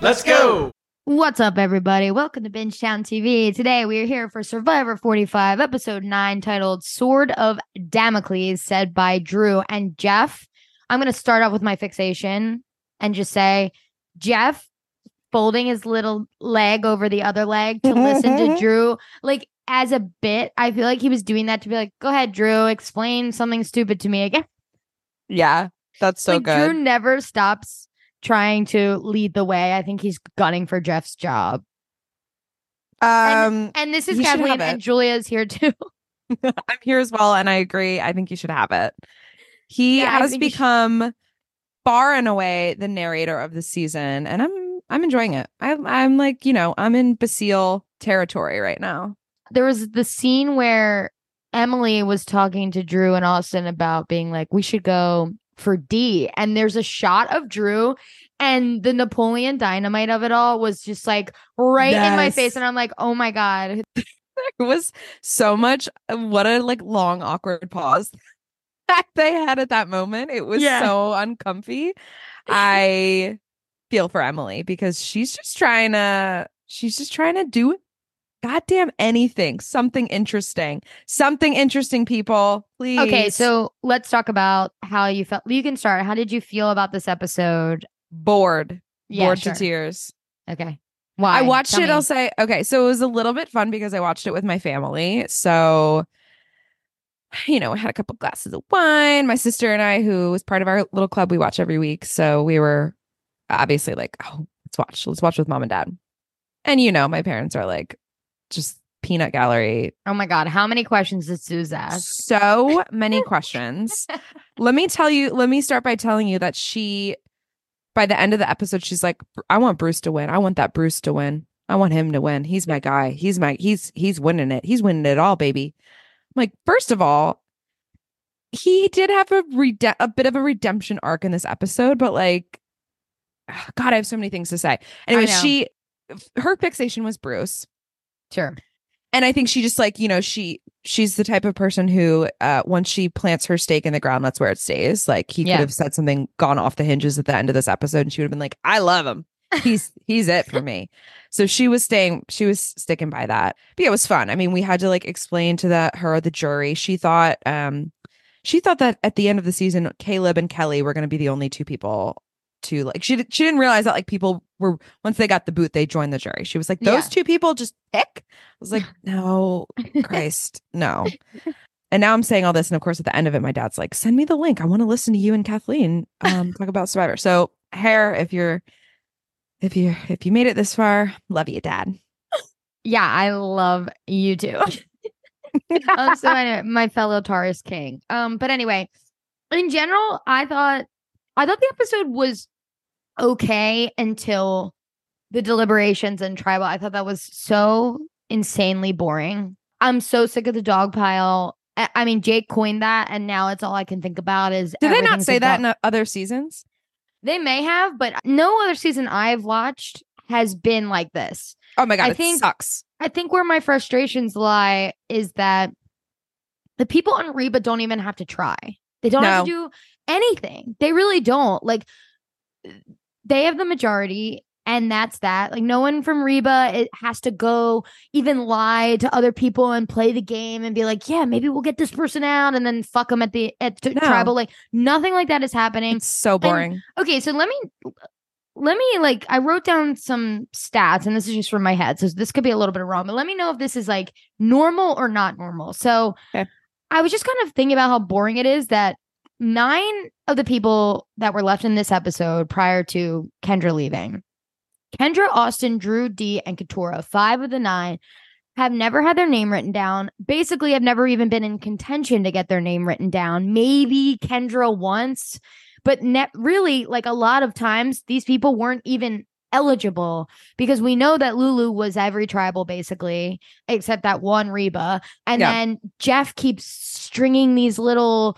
Let's go. What's up, everybody? Welcome to Bingetown TV. Today we are here for Survivor 45, episode 9, titled Sword of Damocles, said by Drew and Jeff. I'm going to start off with my fixation and just say, Jeff folding his little leg over the other leg to listen to Drew, like as a bit, I feel like he was doing that to be like, go ahead, Drew, explain something stupid to me again. Yeah, that's so like, good. Drew never stops trying to lead the way. I think he's gunning for Jeff's job. um, And this is Kathleen and Julia is here too. I'm here as well, and I agree. I think you should have it. He Yeah, has think you become far and away the narrator of the season, and I'm I'm enjoying it. I'm I'm like you know I'm in Basile territory right now. there was the scene where Emily was talking to Drew and Austin about being like, we should go for Dee. And there's a shot of Drew and the Napoleon dynamite of it all was just like right in my face. And I'm like, oh my God. There was so much. What a like long awkward pause that they had at that moment. It was Yeah. so uncomfy. I feel for Emily because she's just trying to. She's just trying to do goddamn anything, something interesting, something interesting. People, please. Okay. So let's talk about how you felt. You can start. How did you feel about this episode? bored, Yeah, bored sure. to tears. Okay. Why? I watched Tell it. me. I'll say okay. So it was a little bit fun because I watched it with my family. So, you know, I had a couple glasses of wine. My sister and I, who was part of our little club, we watch every week. So we were obviously like, oh, let's watch. Let's watch with mom and dad. And you know, my parents are like, just peanut gallery. Oh my God. How many questions did Suze ask? So many questions. let me tell you. Let me start by telling you that she, by the end of the episode, she's like, I want Bruce to win. I want that Bruce to win. I want him to win. He's my guy. He's my he's he's winning it. He's winning it all, baby. I'm like, first of all, he did have a rede- a bit of a redemption arc in this episode, but like, God, I have so many things to say. Anyway, she her fixation was Bruce Sure. and i think she just like you know she she's the type of person who uh once she plants her stake in the ground that's where it stays. Like he Yeah. could have said something gone off the hinges at the end of this episode and she would have been like i love him. He's he's it for me. So she was staying she was sticking by that. But yeah, it was fun. I mean we had to like explain to that her the jury. She thought um she thought that at the end of the season caleb and Kellie were going to be the only two people to like she, she didn't realize that like people were once they got the boot they joined the jury she was like those Yeah. two people just pick i was like no christ no and now i'm saying all this and of course at the end of it my dad's like send me the link i want to listen to you and kathleen um talk about survivor so hair if you're if you if you made it this far love you dad Yeah. I love you too. um, so anyway, my fellow Taurus king. Um, but anyway, in general, I thought I thought the episode was okay until the deliberations and tribal. I thought that was so insanely boring. I'm so sick of the dog pile. I, I mean, Jake coined that, and now it's all I can think about is. did they not say that in other seasons They may have, but no other season I've watched has been like this. oh my god I it think- sucks I think where my frustrations lie is that the people on Reba don't even have to try. They don't have to do anything. They really don't. Like they have the majority and that's that. Like no one from Reba it has to go even lie to other people and play the game and be like, "Yeah, maybe we'll get this person out and then fuck them at the at t- No. tribal." Like nothing like that is happening. it's so boring Okay, so let me let me like I wrote down some stats and this is just from my head. So this could be a little bit wrong, but let me know if this is like normal or not normal. So Okay. I was just kind of thinking about how boring it is that nine of the people that were left in this episode prior to Kendra leaving, Kendra, Austin, Drew, Dee, and Katurah, five of the nine, have never had their name written down. Basically, have never even been in contention to get their name written down. Maybe Kendra once, but net really like a lot of times these people weren't even eligible because we know that Lulu was every tribal basically except that one Reba and Yeah. then Jeff keeps stringing these little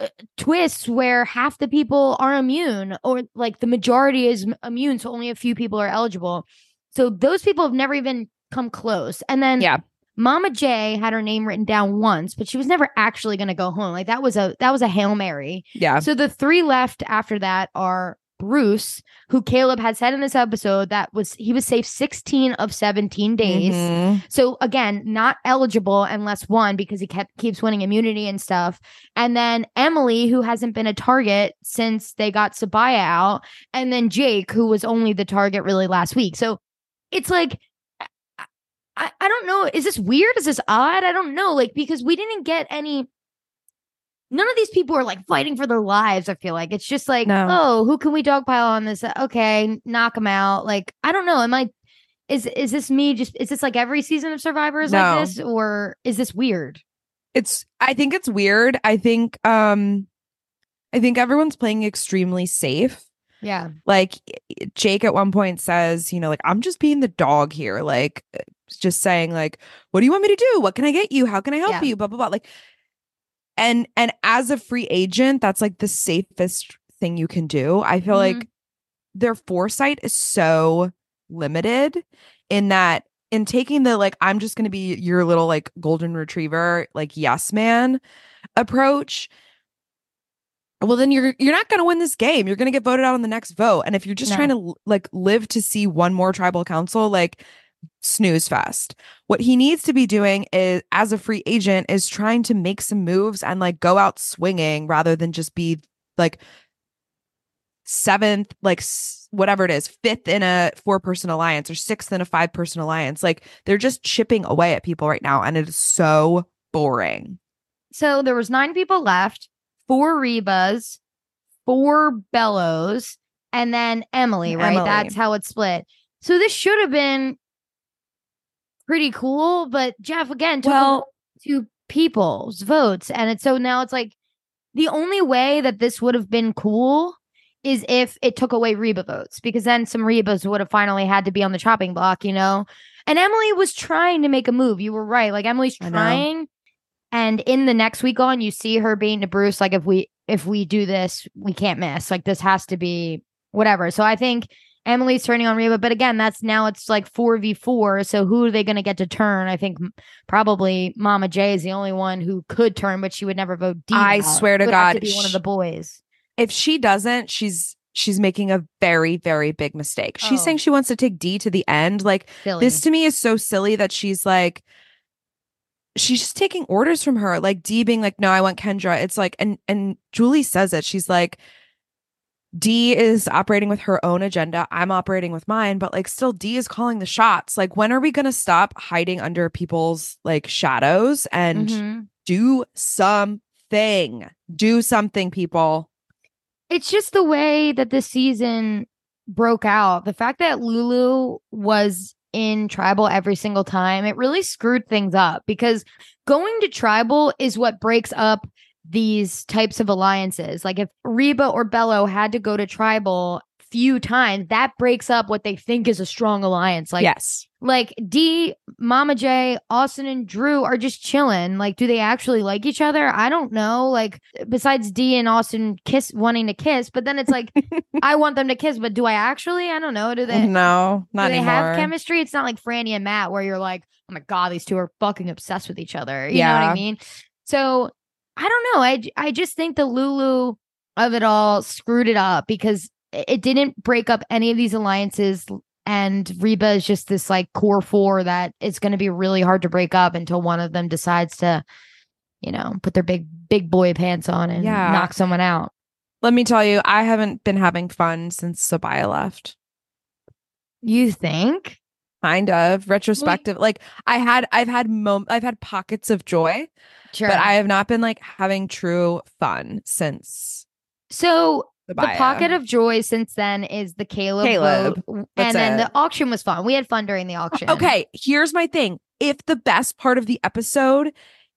Uh, twists where half the people are immune or like the majority is immune so only a few people are eligible so those people have never even come close and then Yeah. Mama J had her name written down once but she was never actually going to go home like that was a that was a hail mary Yeah. so the three left after that are Bruce, who Caleb had said in this episode that was he was safe 16 of 17 days. Mhm. So again, not eligible unless one because he kept keeps winning immunity and stuff. And then Emily, who hasn't been a target since they got Sabiyah out, and then Jake, who was only the target really last week. So it's like I, I don't know. Is this weird? Is this odd? I don't know. Like because we didn't get any none of these people are like fighting for their lives. I feel like it's just like, No. oh, who can we dogpile on this? Okay, knock them out. Like, I don't know. Am I? Is is this me? Just is this like every season of Survivor is No. like this, or is this weird? It's I think it's weird. I think um I think everyone's playing extremely safe. Yeah, Like Jake at one point says, you know, like I'm just being the dog here, like uh, just saying like what do you want me to do? What can I get you? How can I help Yeah. you? blah blah blah. Like and and as a free agent, that's like the safest thing you can do. I feel Mhm. like their foresight is so limited in that in taking the like I'm just going to be your little like golden retriever like yes man approach well then you're you're not going to win this game you're going to get voted out on the next vote and if you're just No. trying to like live to see one more tribal council like snooze fest what he needs to be doing is as a free agent is trying to make some moves and like go out swinging rather than just be like seventh like whatever it is fifth in a four person alliance or sixth in a five person alliance like they're just chipping away at people right now and it is so boring So there was nine people left, four Rebas, four Belos, and then Emily, right? Emily. That's how it split. So this should have been pretty cool, but Jeff again took Well- two people's votes. And it's so now it's like the only way that this would have been cool is if it took away Reba votes, because then some Rebas would have finally had to be on the chopping block, you know? And Emily was trying to make a move. You were right. Like Emily's trying. And in the next week on, you see her being to Bruce, like if we if we do this, we can't miss. Like this has to be whatever. So I think Emily's turning on Reba, but again, that's now it's like four v four. So who are they going to get to turn? I think probably Mama J is the only one who could turn, but she would never vote Dee. I out. swear to It would have God, be one of the boys. if she doesn't she's she's making a very very big mistake she's Oh. saying she wants to take Dee to the end like Silly. this to me is so silly that she's like she's just taking orders from her like Dee being like no i want kendra it's like and and julie says it she's like Dee is operating with her own agenda i'm operating with mine but like still Dee is calling the shots like when are we going to stop hiding under people's like shadows and Mhm. do something do something people it's just the way that this season broke out. The fact that Lulu was in tribal every single time, it really screwed things up because going to tribal is what breaks up these types of alliances. Like if Reba or Belo had to go to tribal few times, that breaks up what they think is a strong alliance. Like yes like Dee, Mama J, Austin, and Drew are just chilling. Like, do they actually like each other? I don't know. Like, besides Dee and Austin kiss wanting to kiss, but then it's like I want them to kiss, but do I actually? I don't know. Do they? no, not do they anymore. have chemistry? It's not like Franny and Matt where you're like, oh my god, these two are fucking obsessed with each other. You know what I mean? So I don't know. I I just think the Lulu of it all screwed it up because it didn't break up any of these alliances. And Reba is just this like core four that it's going to be really hard to break up until one of them decides to, you know, put their big big boy pants on and Yeah. knock someone out. Let me tell you, I haven't been having fun since Sabiyah left. You think? Kind of retrospective. like I had, I've had mom, I've had pockets of joy, Sure. but I have not been like having true fun since so Sabiyah. The pocket of joy since then is the Caleb, Caleb. vote, and then it. the auction was fun. We had fun during the auction. Okay, here's my thing. If the best part of the episode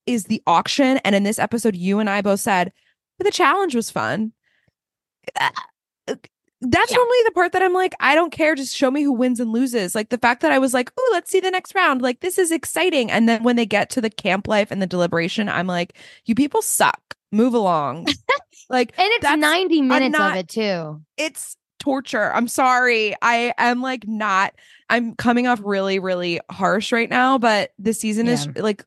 is the auction, and in this episode, you and I both said, but the challenge was fun. Uh, that's Yeah. normally the part that I'm like, I don't care. Just show me who wins and loses. Like the fact that I was like, oh, let's see the next round. Like this is exciting. And then when they get to the camp life and the deliberation, I'm like, you people suck. Move along. like And it's 90 minutes not- of it too. it's torture. I'm sorry. I am like not. I'm coming off really, really harsh right now, but the season is like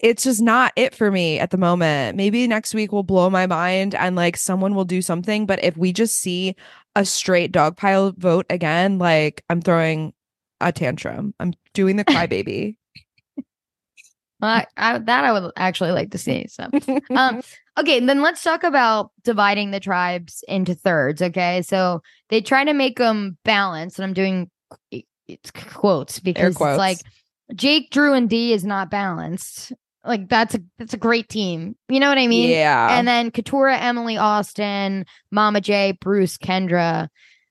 it's just not it for me at the moment. Maybe next week will blow my mind and like someone will do something. But if we just see a straight dog pile vote again, like I'm throwing a tantrum. I'm doing the crybaby. I, I, that I would actually like to see. So, um, okay, then let's talk about dividing the tribes into thirds. Okay, so they try to make them balanced, and I'm doing it's quotes because quotes. it's like Jake, Drew, and Dee is not balanced. Like that's a that's a great team. You know what I mean? yeah. And then Katurah, Emily, Austin, Mama J, Bruce, Kendra.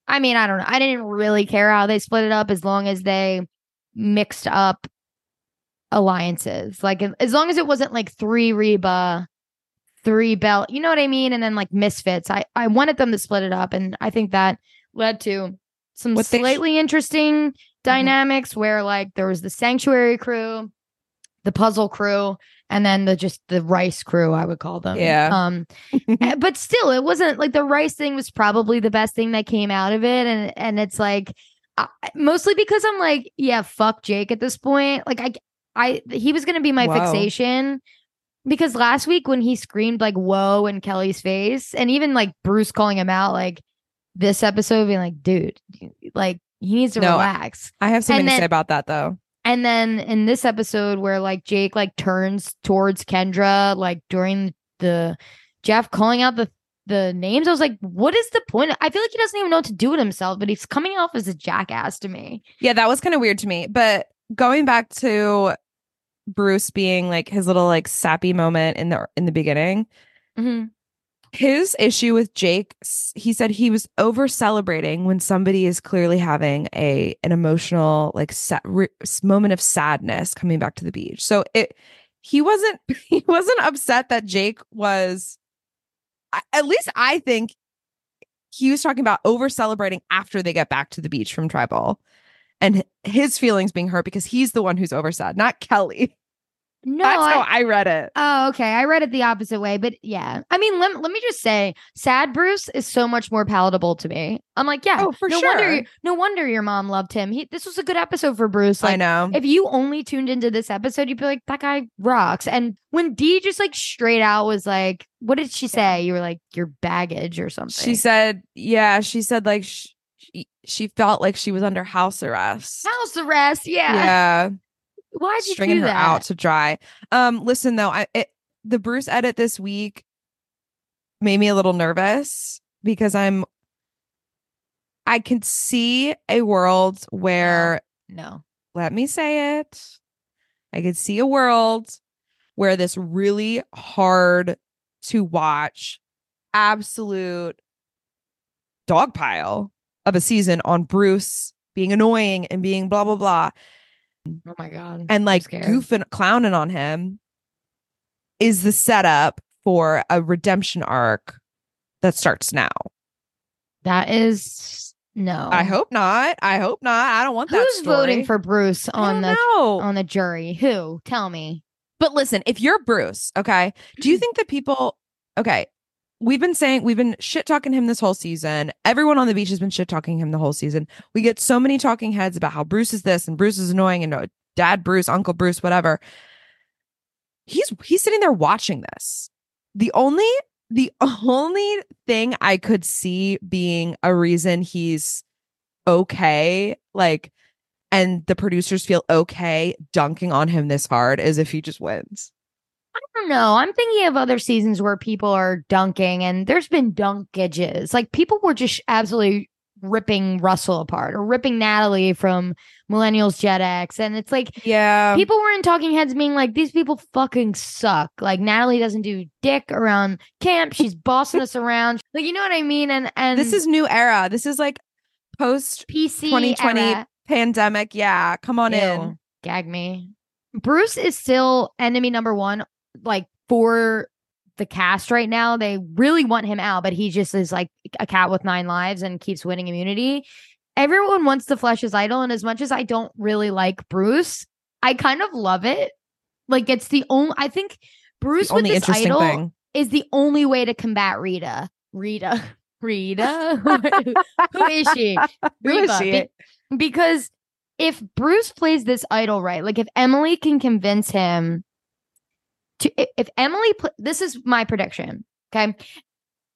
I mean, I don't know. I didn't really care how they split it up as long as they mixed up alliances. Like as- long as it wasn't like three Reba, three Bell, you know what I mean? And then like misfits. I I wanted them to split it up, and I think that led to some What they sh- slightly interesting dynamics where like there was the sanctuary crew, the puzzle crew, and then the just the rice crew, I would call them. Yeah. Um, eh, but still, it wasn't like the rice thing was probably the best thing that came out of it, and and it's like I, mostly because I'm like, yeah, fuck Jake at this point. Like I, I he was gonna be my Whoa. fixation because last week when he screamed like "whoa" in Kellie's face, and even like Bruce calling him out, like this episode being like, dude, like he needs to No, relax. I have something and to then- say about that though. And then in this episode where like Jake like turns towards Kendra like during the Jeff calling out the the names, I was like, what is the point? I feel like he doesn't even know what to do with himself, but he's coming off as a jackass to me. Yeah, that was kind of weird to me. But going back to Bruce being like his little like sappy moment in the in the beginning, mm-hmm. His issue with Jake, he said he was over celebrating when somebody is clearly having a an emotional like sa- re- moment of sadness coming back to the beach. So it he wasn't he wasn't upset that Jake was at least I think he was talking about over celebrating after they get back to the beach from tribal and his feelings being hurt because he's the one who's over sad, not Kellie. No, That's I- how I read it. Oh, okay. I read it the opposite way, but yeah. I mean, let, let me just say, sad Bruce is so much more palatable to me. I'm like, yeah, Oh, for no wonder, sure. you- no wonder your mom loved him. He, this was a good episode for Bruce. Like, I know. if you only tuned into this episode, you'd be like, that guy rocks. And when Dee just like straight out was like, what did she say? You were like, your baggage or something. She said, yeah, she said like sh- she, she felt like she was under house arrest. house arrest. Yeah. Yeah, Why'd you stringing do her that? out to dry. Um, listen though, I it, the Bruce edit this week made me a little nervous because I'm I can see a world where No. let me say it. I could see a world where this really hard to watch, absolute dog pile of a season on Bruce being annoying and being blah blah blah Oh my God. and like goofing clowning on him is the setup for a redemption arc that starts now. that is no. I hope not. I hope not. I don't want that. Oh. Who's voting for Bruce on the know. on the jury? Who? Tell me. But listen, if you're Bruce, okay, do you mm-hmm. think that people, okay, we've been saying, we've been shit talking him this whole season. Everyone on the beach has been shit talking him the whole season. We get so many talking heads about how Bruce is this and Bruce is annoying and uh, dad Bruce, uncle Bruce, whatever. He's he's sitting there watching this. The only the only thing I could see being a reason he's okay, like, and the producers feel okay dunking on him this hard is if he just wins. I don't know. I'm thinking of other seasons where people are dunking, and there's been dunkages. Like people were just absolutely ripping Russell apart or ripping Natalie from Millennials Gen X, and it's like Yeah. people were in talking heads being like, these people fucking suck. Like Natalie doesn't do dick around camp. She's bossing us around. Like you know what I mean? And and this is new era. This is like post PC 2020 era. pandemic. Yeah. Come on Ew. in. Gag me. Bruce is still enemy number one, like for the cast right now. They really want him out, but he just is like a cat with nine lives and keeps winning immunity. Everyone wants to flesh his idol, and as much as I don't really like Bruce, I kind of love it. Like it's the only I think Bruce The with this idol thing. is the only way to combat Rita. Rita. Rita. Who is she? Who is she? be- because if Bruce plays this idol right, like if Emily can convince him to, if Emily, this is my prediction. Okay.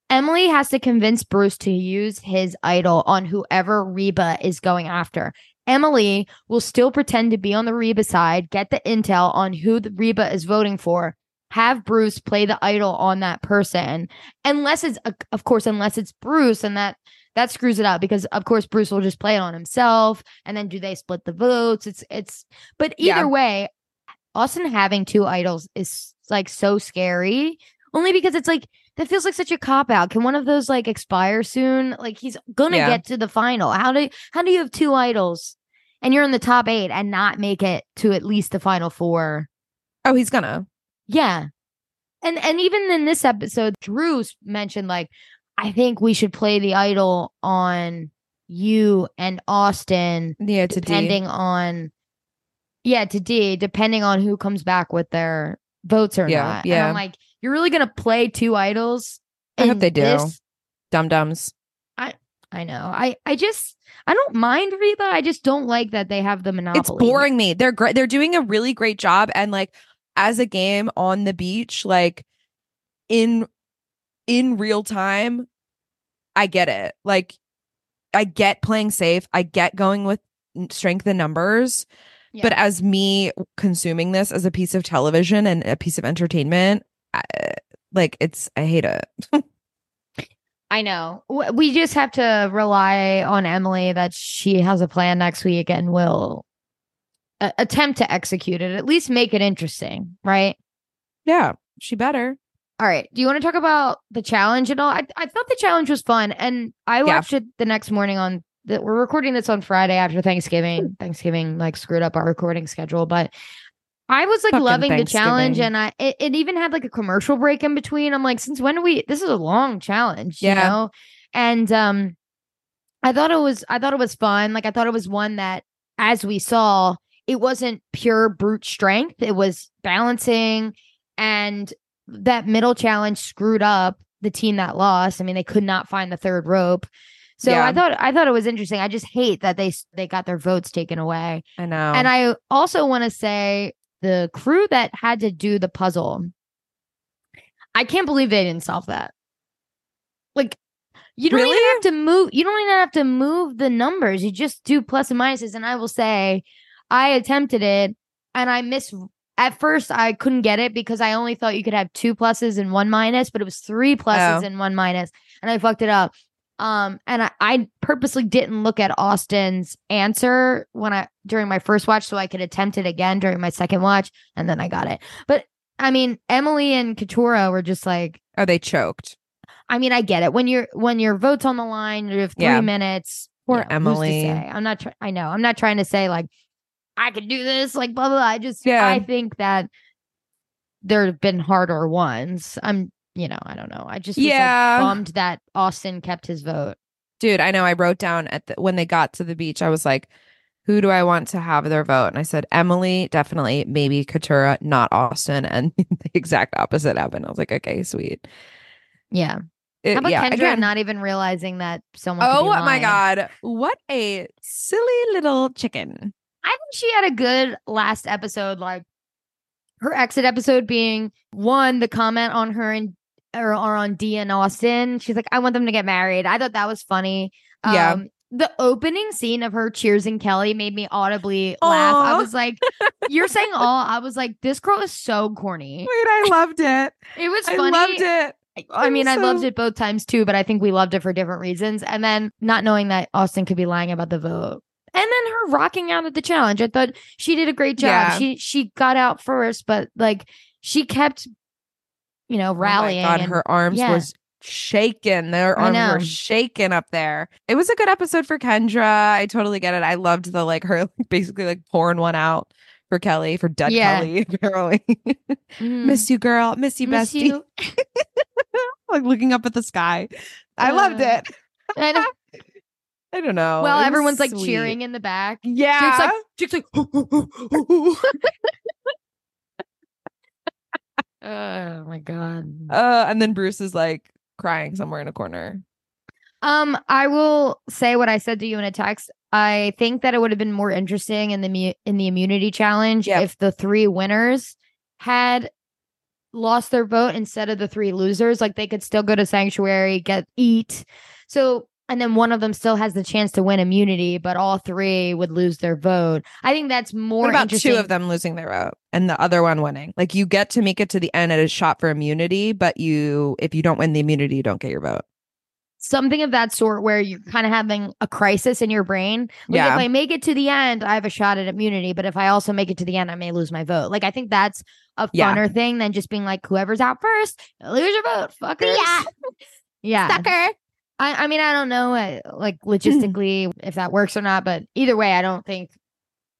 Emily has to convince Bruce to use his idol on whoever Reba is going after. Emily will still pretend to be on the Reba side, get the intel on who the Reba is voting for, have Bruce play the idol on that person. Unless it's, of course, unless it's Bruce, and that that screws it up because, of course, Bruce will just play it on himself. And then do they split the votes? It's it's. But either Yeah. way, Austin having two idols is like so scary. Only because it's like that feels like such a cop out. Can one of those like expire soon? Like he's gonna Yeah. get to the final. How do how do you have two idols and you're in the top eight and not make it to at least the final four? Oh, he's gonna. Yeah. And and even in this episode, Drew mentioned like, I think we should play the idol on you and Austin, Yeah, Dee. depending on yeah, to Dee, depending on who comes back with their votes or Yeah, not. And yeah. I'm like, you're really gonna play two idols? I hope they do. Dum dums. I I know. I I just I don't mind Reba. I just don't like that they have the monopoly. It's boring me. They're great. They're doing a really great job. And like as a game on the beach, like in in real time, I get it. Like I get playing safe. I get going with strength in numbers. Yeah. But as me consuming this as a piece of television and a piece of entertainment, I, like it's I hate it. I know. We just have to rely on Emily that she has a plan next week and will uh, attempt to execute it. At least make it interesting, right? Yeah, she better. All right. Do you want to talk about the challenge at all? I, I thought the challenge was fun, and I Yeah. watched it the next morning. On the, we're recording this on Friday after Thanksgiving. Thanksgiving like screwed up our recording schedule, but I was like Fucking loving the challenge, and I it, it even had like a commercial break in between. I'm like, since when do we? This is a long challenge, you Yeah. know. And um, I thought it was I thought it was fun. Like I thought it was one that, as we saw, it wasn't pure brute strength. It was balancing and that middle challenge screwed up the team that lost. I mean, they could not find the third rope. So Yeah. I thought I thought it was interesting. I just hate that they they got their votes taken away. I know. And I also want to say the crew that had to do the puzzle. I can't believe they didn't solve that. Like you don't even have to move you don't even have to move the numbers. You just do plus and minuses and I will say I attempted it and I miss at first I couldn't get it because I only thought you could have two pluses and one minus, but it was three pluses Oh. and one minus and I fucked it up. Um, and I, I purposely didn't look at Austin's answer when I during my first watch so I could attempt it again during my second watch, and then I got it. But I mean, Emily and Katurah were just like, oh, they choked. I mean, I get it. When you're when your vote's on the line, you have three Yeah. minutes. Poor you know, who's to Emily. I'm not. I know. I'm not trying to say like I could do this. Like blah blah. blah. I just. Yeah. I think that there have been harder ones. I'm. You know. I don't know. I just. Was, like, Yeah. bummed that Austin kept his vote. Dude, I know. I wrote down at the, when they got to the beach, I was like, who do I want to have their vote? And I said, Emily, definitely, maybe Katurah, not Austin. And the exact opposite happened. I was like, okay, sweet. Yeah. It- How about yeah, Kendra again, not even realizing that someone? oh my? God. What a silly little chicken. I think she had a good last episode. Like her exit episode being one, the comment on her and or, or on D and Austin. She's like, I want them to get married. I thought that was funny. Yeah. Um, the opening scene of her cheersing Kellie made me audibly laugh. I was like, "You're saying all." I was like, "This girl is so corny." Wait, I loved it. It was I loved it. I mean, I I'm loved it both times too, but I think we loved it for different reasons. And then not knowing that Austin could be lying about the vote. And then her rocking out of the challenge. I thought she did a great job. Yeah. She she got out first, but like she kept, you know, rallying. Oh God, and- her arms yeah. was shaken. Their arms were shaking up there. It was a good episode for Kendra. I totally get it. I loved the like her basically like pouring one out for Kellie for dead Yeah. Kellie apparently. Mm. Miss you, girl. Miss you, Miss bestie. you. like looking up at the sky. I loved Uh, it. I know. I don't know. well, everyone's like sweet. cheering in the back. Yeah. Jake's like, Jake's like, oh my god. uh, and then Bruce is like crying somewhere in a corner. Um, I will say what I said to you in a text. I think that it would have been more interesting in the mu- in the immunity challenge Yep. if the three winners had lost their vote instead of the three losers. Like they could still go to sanctuary, get eat. So and then one of them still has the chance to win immunity, but all three would lose their vote. I think that's more What about interesting. two of them losing their vote and the other one winning? Like you get to make it to the end at a shot for immunity, but you if you don't win the immunity, you don't get your vote. something of that sort where you're kind of having a crisis in your brain. Like Yeah. if I make it to the end, I have a shot at immunity, but if I also make it to the end, I may lose my vote. Like I think that's a Yeah. funner thing than just being like, whoever's out first, lose your vote, fuckers. Yeah. yeah. Sucker. I, I mean, I don't know, uh, like logistically, if that works or not, but either way, I don't think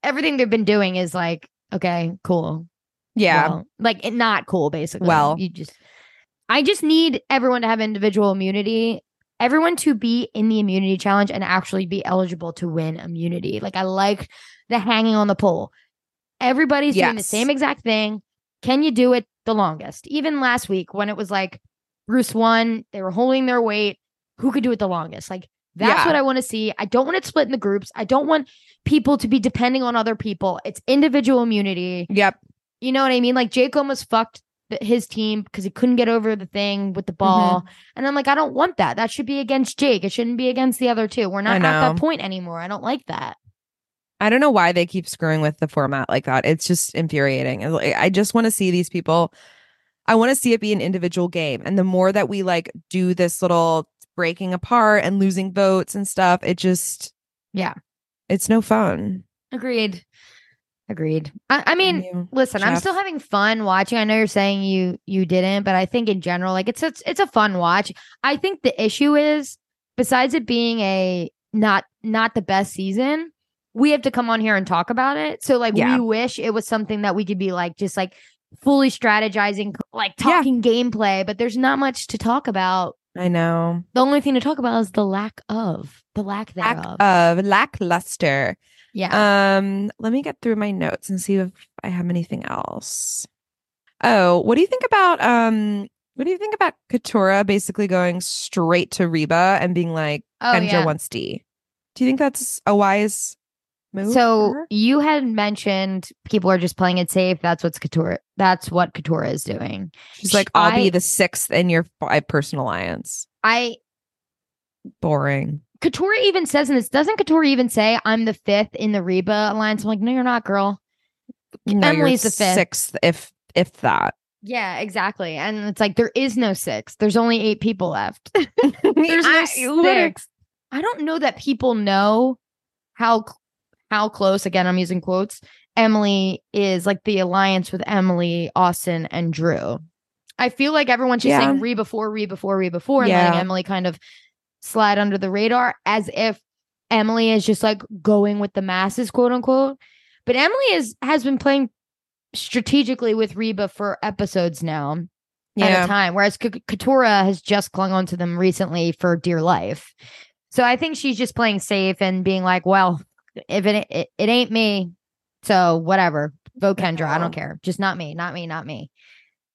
everything they've been doing is like, okay, cool. Yeah. Well, like it, not cool, basically. Well. you just, I just need everyone to have individual immunity, everyone to be in the immunity challenge and actually be eligible to win immunity. Like I like the hanging on the pole. Everybody's doing the same exact thing. Can you do it the longest? Even last week when it was like Bruce won, they were holding their weight. Who could do it the longest? Like that's Yeah. what I want to see. I don't want it split in the groups. I don't want people to be depending on other people. It's individual immunity. Yep. You know what I mean? Like Jake almost fucked his team because he couldn't get over the thing with the ball. Mm-hmm. And I'm like, I don't want that. That should be against Jake. It shouldn't be against the other two. We're not at that point anymore. I don't like that. I don't know why they keep screwing with the format like that. It's just infuriating. I just want to see these people. I want to see it be an individual game. And the more that we like do this little breaking apart and losing votes and stuff, it just Yeah. it's no fun. Agreed. Agreed. I, I mean, You- listen, I'm still having fun watching. I know you're saying you you didn't, but I think in general, like it's it's, it's a fun watch. I think the issue is, besides it being a not not the best season, we have to come on here and talk about it. So like Yeah. we wish it was something that we could be like just like fully strategizing, like Yeah. talking gameplay, but there's not much to talk about. I know. The only thing to talk about is the lack of the lack Lack of lackluster. yeah. Um, let me get through my notes and see if I have anything else. Oh, what do you think about um what do you think about Katurah basically going straight to Reba and being like oh Kendra yeah. wants Dee? Do you think that's a wise move? So her? you had mentioned people are just playing it safe. That's what's Katurah. That's what Katurah is doing. she's like, I'll I- be the sixth in your five uh, person alliance. I Boring. Katurah even says in this. Doesn't Katurah even say I'm the fifth in the Reba alliance? I'm like, no, you're not, girl. No, you're Emily's the fifth. sixth, if if that. Yeah, exactly. And it's like there is no six. There's only eight people left. There's no I- six. I don't know that people know how how close. Again, I'm using quotes. Emily is like the alliance with Emily, Austin, and Drew. I feel like everyone's just Yeah. saying Reba four, Reba four, Reba four, and letting Emily kind of slide under the radar as if Emily is just like going with the masses, quote unquote. But Emily is has been playing strategically with Reba for episodes now yeah. at a time, whereas K- Katurah has just clung on to them recently for dear life. So I think she's just playing safe and being like, well, if it it, it ain't me, so whatever, vote Kendra. I don't care, just not me, not me, not me.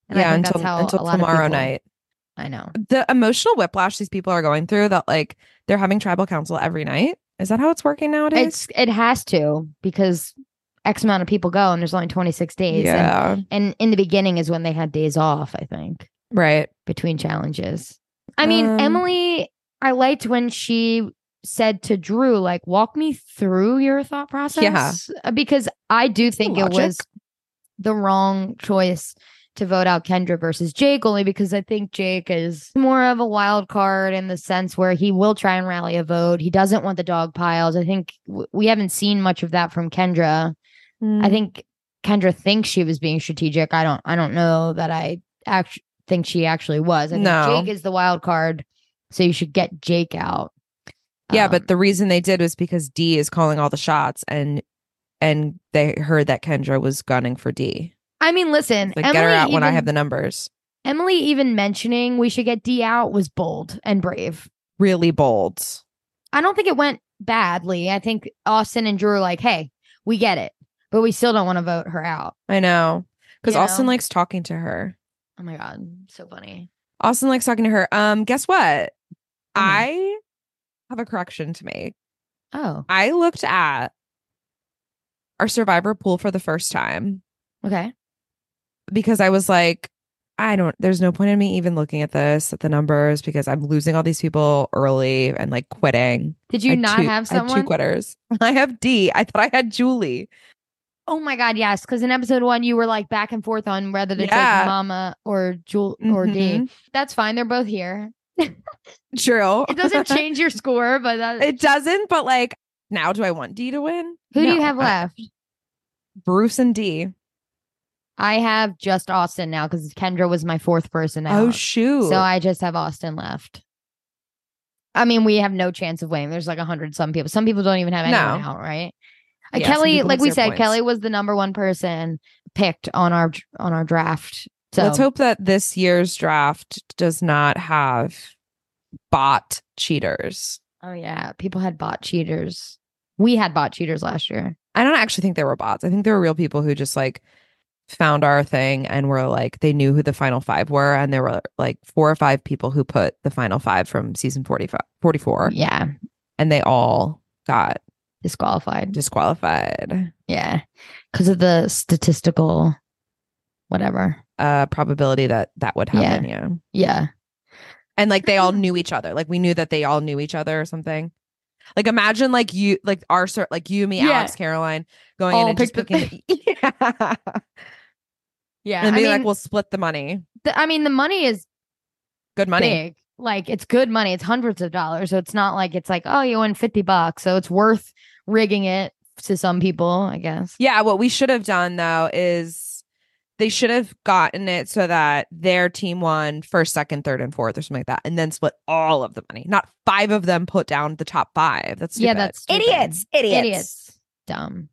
And Yeah, until that's how until a lot of tomorrow people- night. I know. the emotional whiplash these people are going through that like they're having tribal council every night is that how it's working nowadays It's it has to because X amount of people go and there's only 26 days. And, yeah and in the beginning is when they had days off, I think. right between challenges. I mean, Um, Emily, I liked when she said to Drew, like, walk me through your thought process. Uh, Because I do think it was the wrong choice to vote out Kendra versus Jake, only because I think Jake is more of a wild card in the sense where he will try and rally a vote. He doesn't want the dog piles. I think w- we haven't seen much of that from Kendra. Mm. I think Kendra thinks she was being strategic. I don't I don't know that I actually think she actually was. I think No. Jake is the wild card, so you should get Jake out. Yeah Um, but the reason they did was because Dee is calling all the shots and and they heard that Kendra was gunning for Dee. I mean, listen, Like, Emily get her out when I have the numbers. Emily even mentioning we should get Dee out was bold and brave. Really bold. I don't think it went badly. I think Austin and Drew were like, hey, we get it, but we still don't want to vote her out. I know. Because Austin know? likes talking to her. Oh my God. So funny. Austin likes talking to her. Um, guess what? Mhm. I have a correction to make. Oh, I looked at our survivor pool for the first time okay. because I was like, I don't, there's no point in me even looking at this, at the numbers, because I'm losing all these people early and like quitting. Did you not two- have I had someone? two quitters. I have Dee. I thought I had Julie. Oh my God, yes. Because in episode one, you were like back and forth on whether to Yeah. take Mama or Jewel or Dee. Mhm. That's fine. They're both here. True. It doesn't change your score, but that, it doesn't, but like now do I want Dee to win? who do you have I- left? Bruce and Dee. I have just Austin now because Kendra was my fourth person out. Oh shoot. So I just have Austin left. I mean, we have no chance of winning. There's like a hundred some people. Some people don't even have anyone No. out, right? Uh, Yeah, Kellie, like we said, points. Kellie was the number one person picked on our on our draft. So Let's hope that this year's draft does not have bot cheaters. Oh yeah, people had bot cheaters. We had bot cheaters last year. I don't actually think they were bots. I think they were real people who just like found our thing and were like they knew who the final five were and there were like four or five people who put the final five from season 45 44 Yeah, and they all got disqualified. disqualified Yeah, because of the statistical, whatever. Uh probability that that would happen yeah, Yeah, and like they all knew each other like we knew that they all knew each other or something like imagine like you like our cir- like you me Yeah. alex caroline going All in and just picked the- picking yeah yeah. and I be mean, like we'll split the money the, I mean, the money is good money big. Like it's good money. It's hundreds of dollars. So it's not like it's like, oh, you win 50 bucks. So it's worth rigging it to some people, I guess. Yeah, what we should have done though is they should have gotten it so that their team won first, second, third, and fourth, or something like that, and then split all of the money. Not five of them put down the top five. That's Yeah, that's stupid. idiots, idiots, Idiots. Dumb.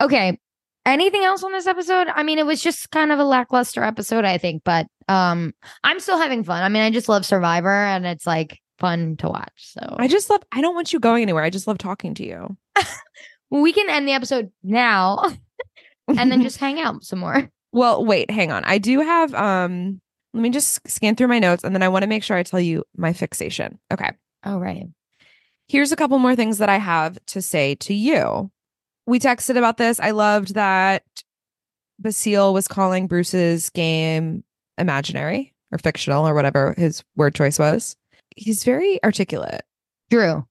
Okay. Anything else on this episode? I mean, it was just kind of a lackluster episode, I think, but um I'm still having fun. I mean, I just love Survivor and it's like fun to watch. So I just love. I don't want you going anywhere. I just love talking to you. we can end the episode now and then just hang out some more. Well, wait, hang on. I do have. Um, let me just scan through my notes, and then I want to make sure I tell you my fixation. Okay. Oh, right. Here's a couple more things that I have to say to you. We texted about this. I loved that Basile was calling Bruce's game imaginary or fictional or whatever his word choice was. He's very articulate. Drew.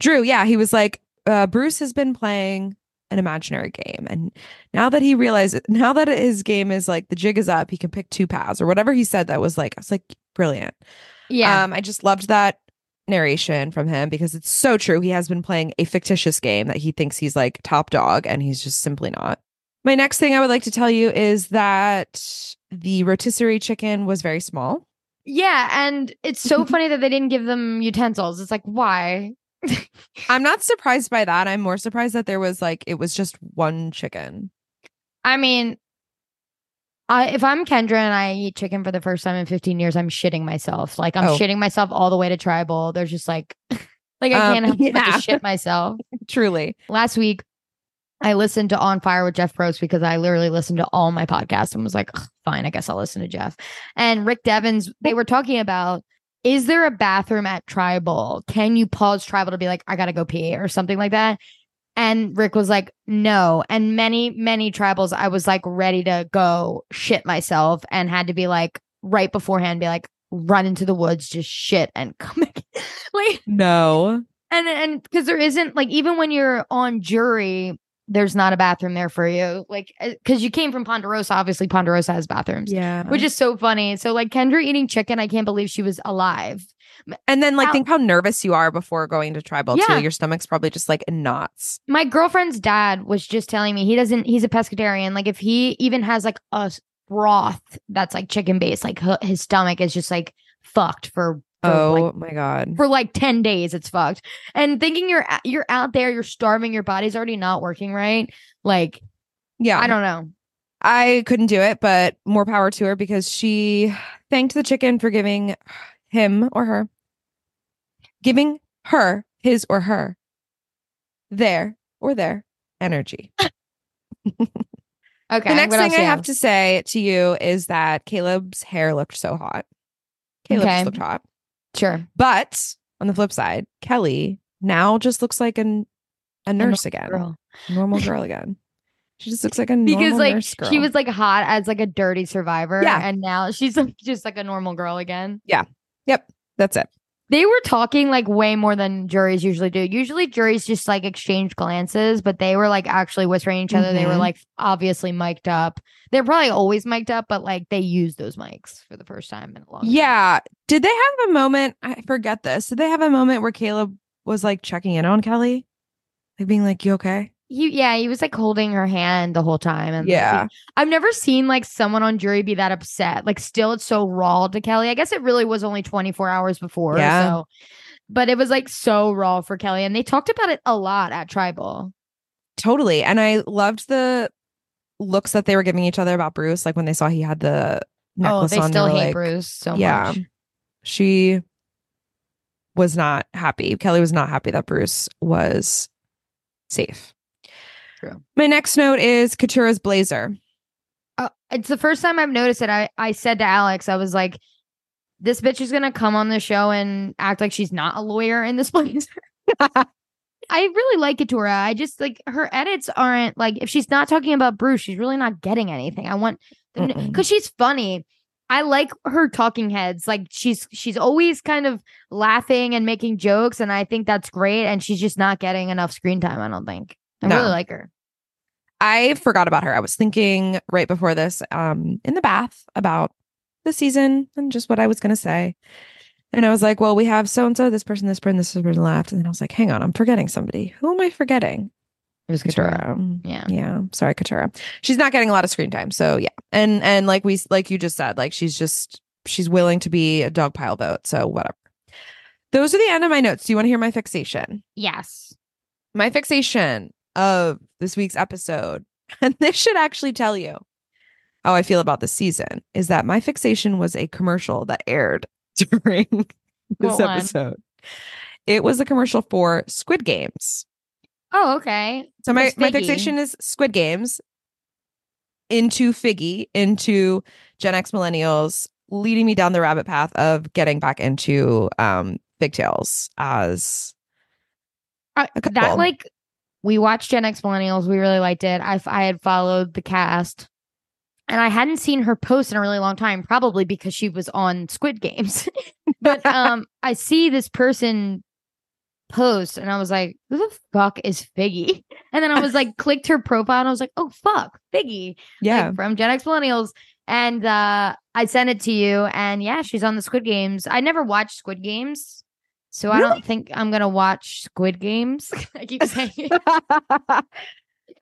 Drew, yeah, he was like, uh, Bruce has been playing an imaginary game. And now that he realized, now that his game is like the jig is up, he can pick two paths or whatever he said that was like, I was like, brilliant. Yeah. Um, I just loved that narration from him because it's so true. He has been playing a fictitious game that he thinks he's like top dog and he's just simply not. My next thing I would like to tell you is that the rotisserie chicken was very small. yeah. And it's so funny that they didn't give them utensils. It's like, why? I'm not surprised by that. I'm more surprised that there was like it was just one chicken. I mean, I if I'm Kendra and I eat chicken for the first time in 15 years, I'm shitting myself. Like I'm Oh. shitting myself all the way to tribal. There's just like, like I Um, can't help but yeah. to shit myself. Truly. Last week, I listened to On Fire with Jeff Probst because I literally listened to all my podcasts and was like, fine, I guess I'll listen to Jeff. And Rick Devens, they were talking about. Is there a bathroom at Tribal? Can you pause Tribal to be like, I gotta go pee or something like that? And Rick was like, no. And many, many tribals, I was like ready to go shit myself and had to be like right beforehand, be like, run into the woods, just shit and come back. like, No. and and because there isn't like even when you're on jury, there's not a bathroom there for you. Like uh, because you came from Ponderosa, obviously Ponderosa has bathrooms, Yeah. which is so funny. So like Kendra eating chicken, I can't believe she was alive. and then like How- think how nervous you are before going to tribal Yeah. too. Your stomach's probably just like in knots. My girlfriend's dad was just telling me he doesn't. He's a pescatarian. Like if he even has like a broth that's like chicken based, like his stomach is just like fucked for for, Oh like, my god. for like 10 days. It's fucked. And thinking you're you're out there, you're starving, your body's already not working right. Like, Yeah. I don't know. I couldn't do it, but more power to her because she thanked the chicken for giving him or her, giving her his or her, their or their energy. Okay. the next thing I do have to say to you is that Caleb's hair looked so hot. Caleb Okay. looked hot. Sure. But on the flip side, Kellie now just looks like an, a nurse again, Girl. normal girl again. She just looks like a Because like nurse girl. she was like hot as like a dirty survivor. Yeah. And now she's like just like a normal girl again. Yeah. Yep, that's it. They were talking like way more than juries usually do. Usually juries just like exchange glances, but they were like actually whispering each other. They were Mhm. like obviously mic'd up. They're probably always mic'd up, but like they used those mics for the first time in a long time. Yeah. Did they have a moment? I forget this. Did they have a moment where Caleb was like checking in on Kellie? Like being like, you okay? He, yeah, he was like holding her hand the whole time. And like, Yeah. I've never seen like someone on jury be that upset. Like, still, it's so raw to Kellie. I guess it really was only 24 hours before. Yeah. So, but it was like so raw for Kellie. And they talked about it a lot at Tribal. Totally. And I loved the looks that they were giving each other about Bruce. Like when they saw he had the Oh, necklace they on. still hate like, Bruce so yeah. much. She was not happy. Kellie was not happy that Bruce was safe. True. My next note is Katurah's blazer. Uh, it's the first time I've noticed it. I, I said to Alex, I was like, this bitch is going to come on the show and act like she's not a lawyer in this blazer. I really like Katurah. I just like her edits aren't like if she's not talking about Bruce, she's really not getting anything. I want because she's funny. I like her talking heads. Like she's she's always kind of laughing and making jokes, and I think that's great. And she's just not getting enough screen time. I don't think. I No. really like her. I forgot about her. I was thinking right before this, um, in the bath about the season and just what I was gonna say. And I was like, well, we have so and so, this person, this person, this person left. And then I was like, hang on, I'm forgetting somebody. Who am I forgetting? It was Katurah. Yeah. Yeah. Sorry, Katurah. She's not getting a lot of screen time. So yeah. And and like we like you just said, like she's just she's willing to be a dog pile vote. So whatever. Those are the end of my notes. Do you want to hear my fixation? Yes. My fixation of this week's episode, and this should actually tell you how I feel about the season, is that my fixation was a commercial that aired during this What one? episode. It was a commercial for Squid Games. Oh, okay. So my, my fixation is Squid Games into Figgy, into Gen X millennials, leading me down the rabbit path of getting back into um Big pigtails as A that like we watched Gen X Millennials. We really liked it. I I had followed the cast, and I hadn't seen her post in a really long time, probably because she was on Squid Games. but um, I see this person post, and I was like, "Who the fuck is Figgy?" And then I was like, clicked her profile, and I was like, "Oh fuck, Figgy!" yeah. like, from Gen X Millennials. And uh, I sent it to you, and yeah, she's on the Squid Games. I never watched Squid Games, so I don't think I'm gonna watch Squid Games. I keep saying.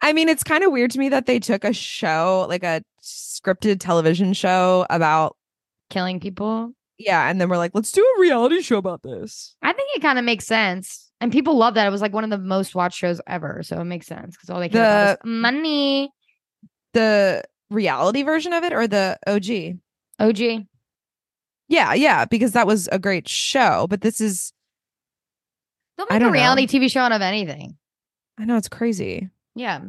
I mean, it's kind of weird to me that they took a show, like a scripted television show about, killing people. yeah, and then we're like, let's do a reality show about this. I think it kind of makes sense, and people love that. It was like one of the most watched shows ever, so it makes sense because all they care about is money. The reality version of it or the OG? OG, Yeah, yeah, because that was a great show, but this is, they'll make a don't know. reality TV show out of anything. I know it's crazy. Yeah,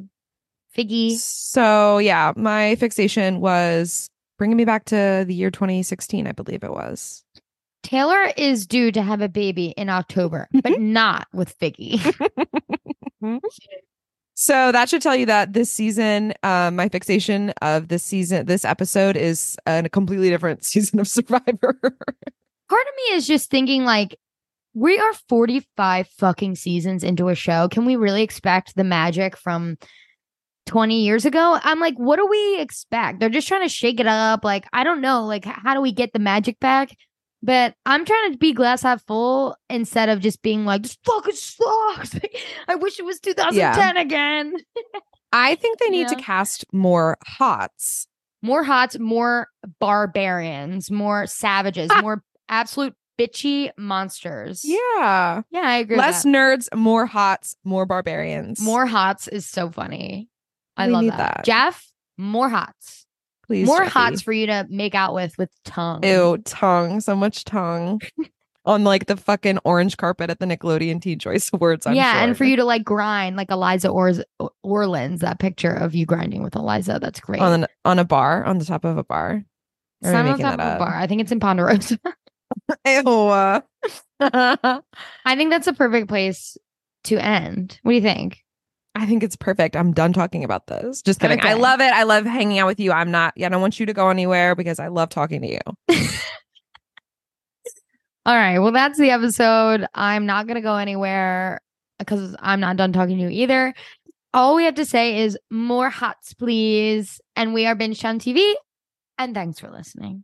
Figgy. So, yeah, my fixation was bringing me back to the year 2016, I believe it was. Taylor is due to have a baby in October, but not with Figgy. So that should tell you that this season, um, my fixation of this season, this episode is a completely different season of Survivor. part of me is just thinking like we are 45 fucking seasons into a show. Can we really expect the magic from 20 years ago? I'm like what do we expect? They're just trying to shake it up. Like i don't know. Like how do we get the magic back? But i'm trying to be glass half full instead of just being like this fucking sucks. I wish it was 2010 again. I think they need Yeah. to cast more hots. more hots more barbarians more savages more absolute bitchy monsters. Yeah. Yeah, I agree. Less nerds, more hots, more barbarians. more hots is so funny. I We love that. that. Jeff, more hots. please. more Jeffy. hots for you to make out with with tongue. Ew, tongue. So much tongue. on like the fucking orange carpet at the Nickelodeon Teen Choice Awards. I'm yeah, and for you to like grind like Eliza Orz- Orlins, that picture of you grinding with Eliza, that's great. on an, on a bar, on the top of a bar. It's Or am I not on top that of a bar. I think it's in Ponderosa. Ew. I think that's a perfect place to end. What do you think? I think it's perfect. I'm done talking about this. Just kidding. I love it. I love hanging out with you. I'm not, yeah, I don't want you to go anywhere because I love talking to you. All right. Well, that's the episode. I'm not going to go anywhere because I'm not done talking to you either. All we have to say is more hots, please. And we are Bingetown TV. And thanks for listening.